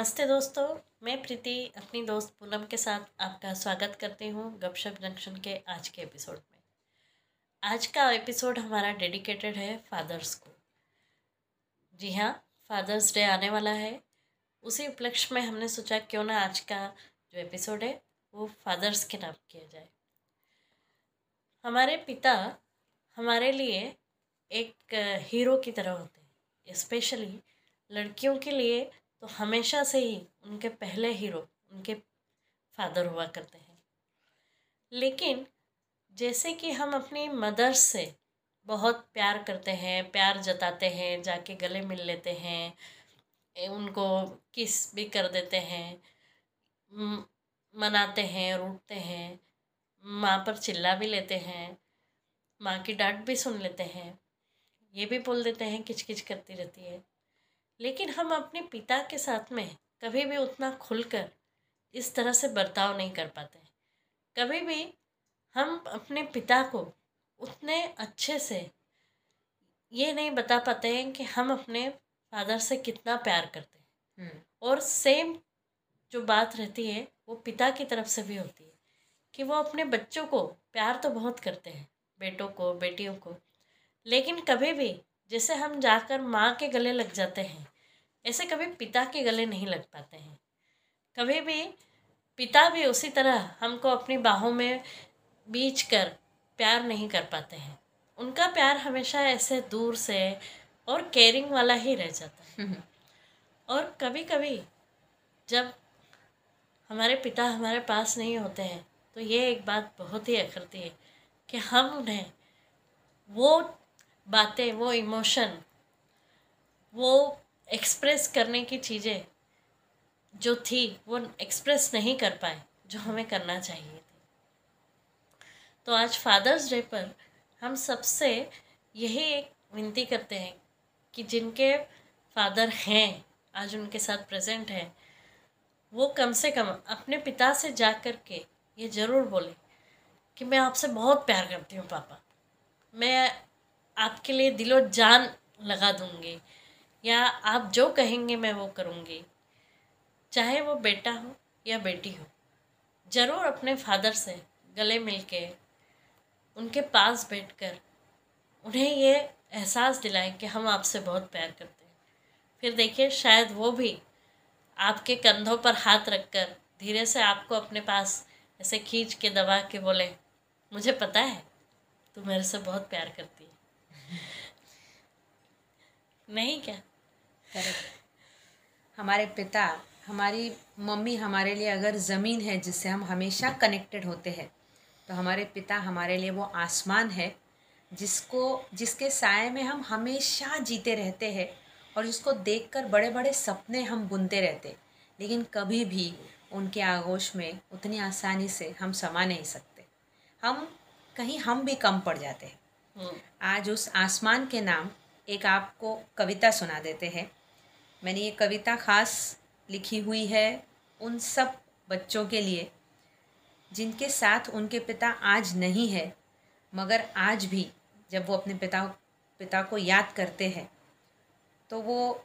नमस्ते दोस्तों, मैं प्रीति अपनी दोस्त पूनम के साथ आपका स्वागत करती हूँ गपशप जंक्शन के आज के एपिसोड में। आज का एपिसोड हमारा डेडिकेटेड है फादर्स को। जी हाँ फादर्स डे आने वाला है। उसी उपलक्ष्य में हमने सोचा क्यों ना आज का जो एपिसोड है, वो फादर्स के नाम किया जाए। हमारे पिता हमारे लिए एक हीरो की तरह होते हैं स्पेशली लड़कियों के लिए तो हमेशा से ही उनके पहले हीरो, उनके फादर हुआ करते हैं। लेकिन जैसे कि हम अपनी मदर्स से बहुत प्यार करते हैं, प्यार जताते हैं, जाके गले मिल लेते हैं उनको किस भी कर देते हैं मनाते हैं, रूठते हैं, माँ पर चिल्ला भी लेते हैं, माँ की डांट भी सुन लेते हैं, ये भी बोल देते हैं किच किच करती रहती है। लेकिन हम अपने पिता के साथ में कभी भी उतना खुलकर इस तरह से बर्ताव नहीं कर पाते कभी भी हम अपने पिता को उतने अच्छे से ये नहीं बता पाते हैं कि हम अपने फादर से कितना प्यार करते हैं। हम्म। और सेम जो बात रहती है वो पिता की तरफ़ से भी होती है कि वो अपने बच्चों को प्यार तो बहुत करते हैं बेटों को बेटियों को। लेकिन कभी भी जैसे हम जाकर माँ के गले लग जाते हैं ऐसे कभी पिता के गले नहीं लग पाते हैं। कभी भी पिता भी उसी तरह हमको अपनी बाहों में बीच कर प्यार नहीं कर पाते हैं। उनका प्यार हमेशा ऐसे दूर से और केयरिंग वाला ही रह जाता है। हम्म। और कभी कभी जब हमारे पिता हमारे पास नहीं होते हैं तो ये एक बात बहुत ही अखरती है कि हम उन्हें वो बातें वो इमोशन वो एक्सप्रेस करने की चीज़ें जो थी, वो एक्सप्रेस नहीं कर पाए, जो हमें करना चाहिए थी। तो आज फादर्स डे पर हम सबसे यही एक विनती करते हैं कि जिनके फादर हैं, आज उनके साथ प्रेजेंट हैं, वो कम से कम अपने पिता से जा कर के ये ज़रूर बोले कि मैं आपसे बहुत प्यार करती हूँ, पापा। मैं आपके लिए दिलो जान लगा दूँगी। या आप जो कहेंगे मैं वो करूँगी। चाहे वो बेटा हो या बेटी हो, ज़रूर अपने फादर से गले मिल के उनके पास बैठकर उन्हें ये एहसास दिलाएँ कि हम आपसे बहुत प्यार करते हैं। फिर देखिए, शायद वो भी आपके कंधों पर हाथ रखकर धीरे से आपको अपने पास ऐसे खींच के दबा के बोले, मुझे पता है, तू मेरे से बहुत प्यार करती है। नहीं क्या? हमारे पिता हमारी मम्मी हमारे लिए अगर ज़मीन है जिससे हम हमेशा कनेक्टेड होते हैं तो हमारे पिता हमारे लिए वो आसमान है जिसको जिसके साय में हम हमेशा जीते रहते हैं और जिसको देखकर बड़े बड़े सपने हम बुनते रहते लेकिन कभी भी उनके आगोश में उतनी आसानी से हम समा नहीं सकते। हम कहीं हम भी कम पड़ जाते हैं। हम्म। आज उस आसमान के नाम एक आपको कविता सुना देते हैं। मैंने ये कविता ख़ास लिखी हुई है उन सब बच्चों के लिए, जिनके साथ उनके पिता आज नहीं है, मगर आज भी जब वो अपने पिता पिता को याद करते हैं। तो वो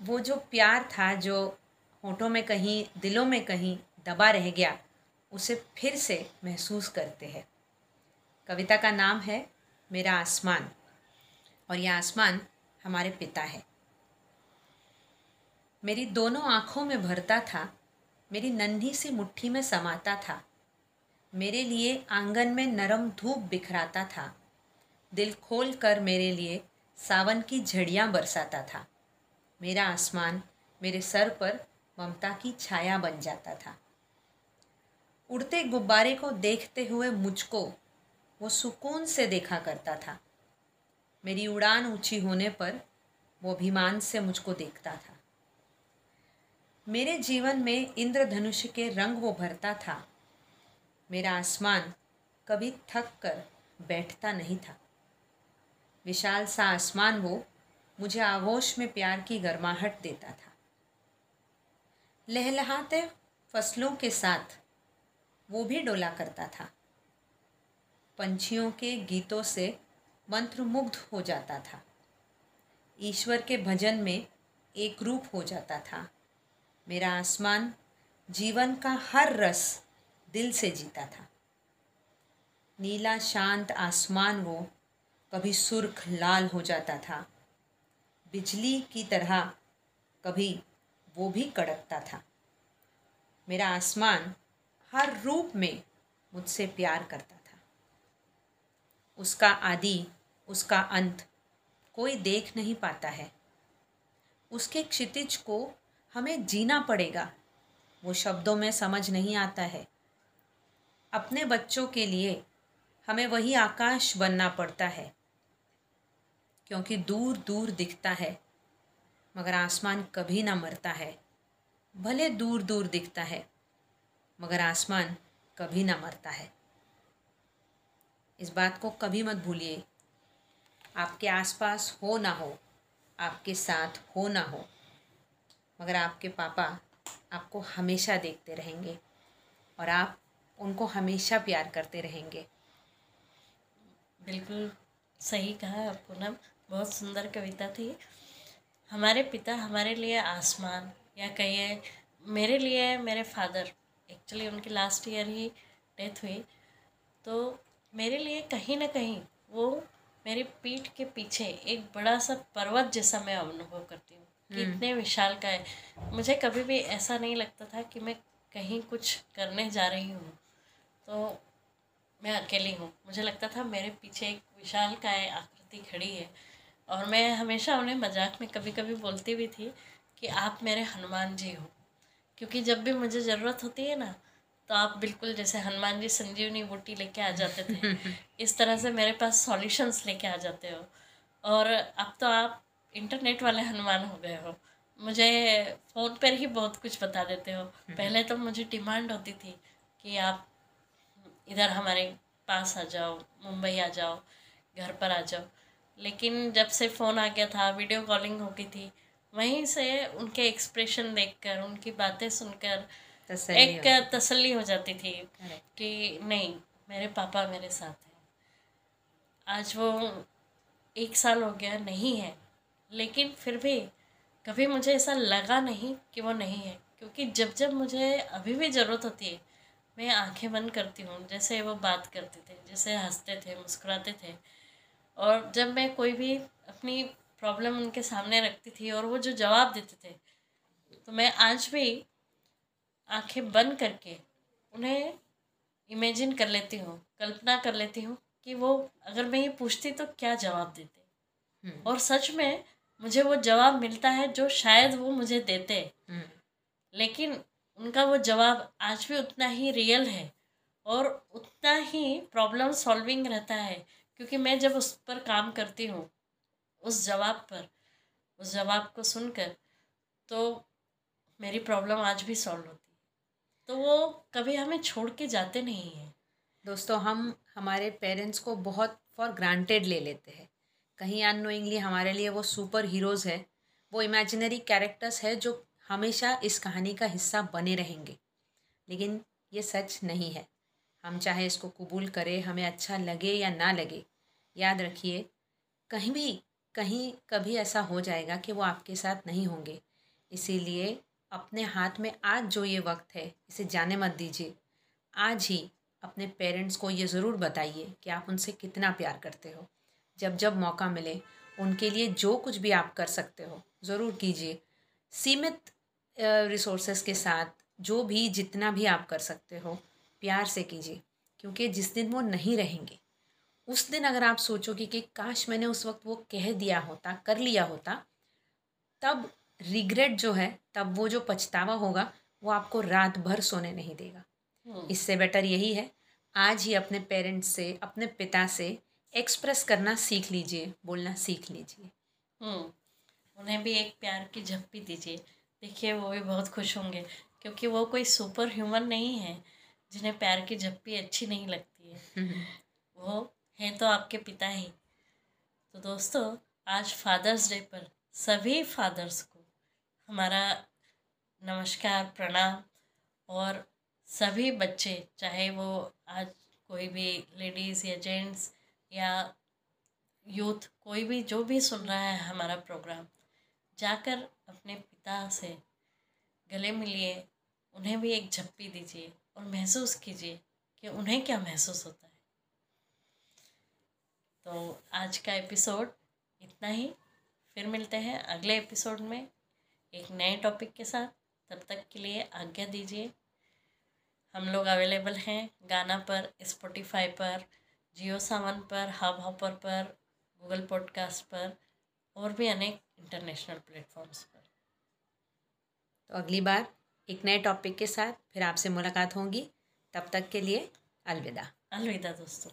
वो जो प्यार था जो होठों में कहीं, दिलों में कहीं दबा रह गया, उसे फिर से महसूस करते हैं। कविता का नाम है, मेरा आसमान, और यह आसमान हमारे पिता है। मेरी दोनों आँखों में भरता था, मेरी नन्ही सी मुट्ठी में समाता था, मेरे लिए आँगन में नरम धूप बिखराता था, दिल खोल कर मेरे लिए सावन की झड़ियाँ बरसाता था, मेरा आसमान मेरे सर पर ममता की छाया बन जाता था। उड़ते गुब्बारे को देखते हुए मुझको वो सुकून से देखा करता था, मेरी उड़ान ऊँची होने पर वो अभिमान से मुझको देखता था। मेरे जीवन में इंद्रधनुष के रंग वो भरता था। मेरा आसमान कभी थक कर बैठता नहीं था। विशाल सा आसमान वो मुझे आगोश में प्यार की गर्माहट देता था। लहलहाते फ़सलों के साथ वो भी डोला करता था। पंछियों के गीतों से मंत्रमुग्ध हो जाता था। ईश्वर के भजन में एक रूप हो जाता था। मेरा आसमान जीवन का हर रस दिल से जीता था। नीला शांत आसमान वो कभी सुर्ख लाल हो जाता था। बिजली की तरह कभी वो भी कड़कता था। मेरा आसमान हर रूप में मुझसे प्यार करता था। उसका आदि, उसका अंत कोई देख नहीं पाता है। उसके क्षितिज को हमें जीना पड़ेगा। वो शब्दों में समझ नहीं आता है। अपने बच्चों के लिए हमें वही आकाश बनना पड़ता है। क्योंकि दूर दूर दिखता है, मगर आसमान कभी ना मरता है। भले दूर दूर दिखता है, मगर आसमान कभी ना मरता है। इस बात को कभी मत भूलिए। आपके आसपास हो ना हो, आपके साथ हो ना हो। मगर आपके पापा आपको हमेशा देखते रहेंगे और आप उनको हमेशा प्यार करते रहेंगे। बिल्कुल सही कहा पूनम। बहुत सुंदर कविता थी। हमारे पिता हमारे लिए आसमान, या कहिए मेरे लिए मेरे फादर। एक्चुअली उनकी लास्ट ईयर ही डेथ हुई। तो मेरे लिए कहीं ना कहीं वो मेरी पीठ के पीछे एक बड़ा सा पर्वत जैसा मैं अनुभव करती हूँ। कि। इतने विशाल का है। मुझे कभी भी ऐसा नहीं लगता था कि मैं कहीं कुछ करने जा रही हूँ। तो मैं अकेली हूँ। मुझे लगता था मेरे पीछे एक विशाल का आकृति खड़ी है। और मैं हमेशा उन्हें मज़ाक में कभी कभी बोलती भी थी कि आप मेरे हनुमान जी हो। क्योंकि जब भी मुझे ज़रूरत होती है ना तो आप बिल्कुल जैसे हनुमान जी संजीवनी बूटी लेके आ जाते थे। इस तरह से मेरे पास सॉल्यूशंस लेके आ जाते हो। और अब तो आप इंटरनेट वाले हनुमान हो गए हो। मुझे फ़ोन पर ही बहुत कुछ बता देते हो। पहले तो मुझे डिमांड होती थी कि आप इधर हमारे पास आ जाओ मुंबई आ जाओ घर पर आ जाओ। लेकिन जब से फ़ोन आ गया था वीडियो कॉलिंग हो गई थी वहीं से उनके एक्सप्रेशन देखकर उनकी बातें सुनकर एक तसल्ली हो जाती थी कि नहीं मेरे पापा मेरे साथ हैं। आज वो एक साल हो गया नहीं है। लेकिन फिर भी कभी मुझे ऐसा लगा नहीं कि वो नहीं है क्योंकि जब जब मुझे अभी भी ज़रूरत होती है मैं आँखें बंद करती हूँ जैसे वो बात करते थे जैसे हँसते थे मुस्कुराते थे। और जब मैं कोई भी अपनी प्रॉब्लम उनके सामने रखती थी और वो जो जवाब देते थे तो मैं आज भी आँखें बंद करके उन्हें इमेजिन कर लेती हूँ कल्पना कर लेती हूँ कि वो अगर मैं ये पूछती तो क्या जवाब देते। हम्म, और सच में मुझे वो जवाब मिलता है जो शायद वो मुझे देते। हम्म, लेकिन उनका वो जवाब आज भी उतना ही रियल है और उतना ही प्रॉब्लम सॉल्विंग रहता है क्योंकि मैं जब उस पर काम करती हूँ उस जवाब पर उस जवाब को सुनकर तो मेरी प्रॉब्लम आज भी सॉल्व होती है। तो वो कभी हमें छोड़ के जाते नहीं हैं। दोस्तों हम हमारे पेरेंट्स को बहुत फॉर ग्रांटेड ले लेते हैं। कहीं अनोइंगली हमारे लिए वो सुपर हीरोज़ है, वो इमेजिनरी कैरेक्टर्स है जो हमेशा इस कहानी का हिस्सा बने रहेंगे। लेकिन ये सच नहीं है। हम चाहे इसको कबूल करें, हमें अच्छा लगे या ना लगे, याद रखिए, कहीं भी, कहीं कभी ऐसा हो जाएगा कि वो आपके साथ नहीं होंगे। इसीलिए अपने हाथ में आज जो ये वक्त है, इसे जाने मत दीजिए। आज ही अपने पेरेंट्स को ये ज़रूर बताइए कि आप उनसे कितना प्यार करते हो। जब जब मौका मिले उनके लिए जो कुछ भी आप कर सकते हो ज़रूर कीजिए। सीमित रिसोर्सेस के साथ जो भी जितना भी आप कर सकते हो प्यार से कीजिए क्योंकि जिस दिन वो नहीं रहेंगे उस दिन अगर आप सोचोगे कि काश मैंने उस वक्त वो कह दिया होता कर लिया होता तब रिग्रेट जो है तब वो जो पछतावा होगा वो आपको रात भर सोने नहीं देगा। इससे बेटर यही है आज ही अपने पेरेंट्स से अपने पिता से एक्सप्रेस करना सीख लीजिए बोलना सीख लीजिए। हम्म उन्हें भी एक प्यार की झप्पी दीजिए। देखिए वो भी बहुत खुश होंगे क्योंकि वो कोई सुपर ह्यूमन नहीं है जिन्हें प्यार की झप्पी अच्छी नहीं लगती है। वो हैं तो आपके पिता ही। तो दोस्तों आज फादर्स डे पर सभी फादर्स को हमारा नमस्कार प्रणाम और सभी बच्चे चाहे वो आज कोई भी लेडीज़ या जेंट्स या यूथ कोई भी, जो भी सुन रहा है हमारा प्रोग्राम जाकर अपने पिता से गले मिलिए, उन्हें भी एक झप्पी दीजिए और महसूस कीजिए कि उन्हें क्या महसूस होता है। तो आज का एपिसोड इतना ही। फिर मिलते हैं अगले एपिसोड में एक नए टॉपिक के साथ। तब तक के लिए आज्ञा दीजिए। हम लोग अवेलेबल हैं गाना पर स्पॉटिफाई पर जियो सावन पर हब हॉपर पर गूगल पॉडकास्ट पर और भी अनेक इंटरनेशनल प्लेटफॉर्म्स पर। तो अगली बार एक नए टॉपिक के साथ फिर आपसे मुलाकात होगी। तब तक के लिए अलविदा। अलविदा दोस्तों।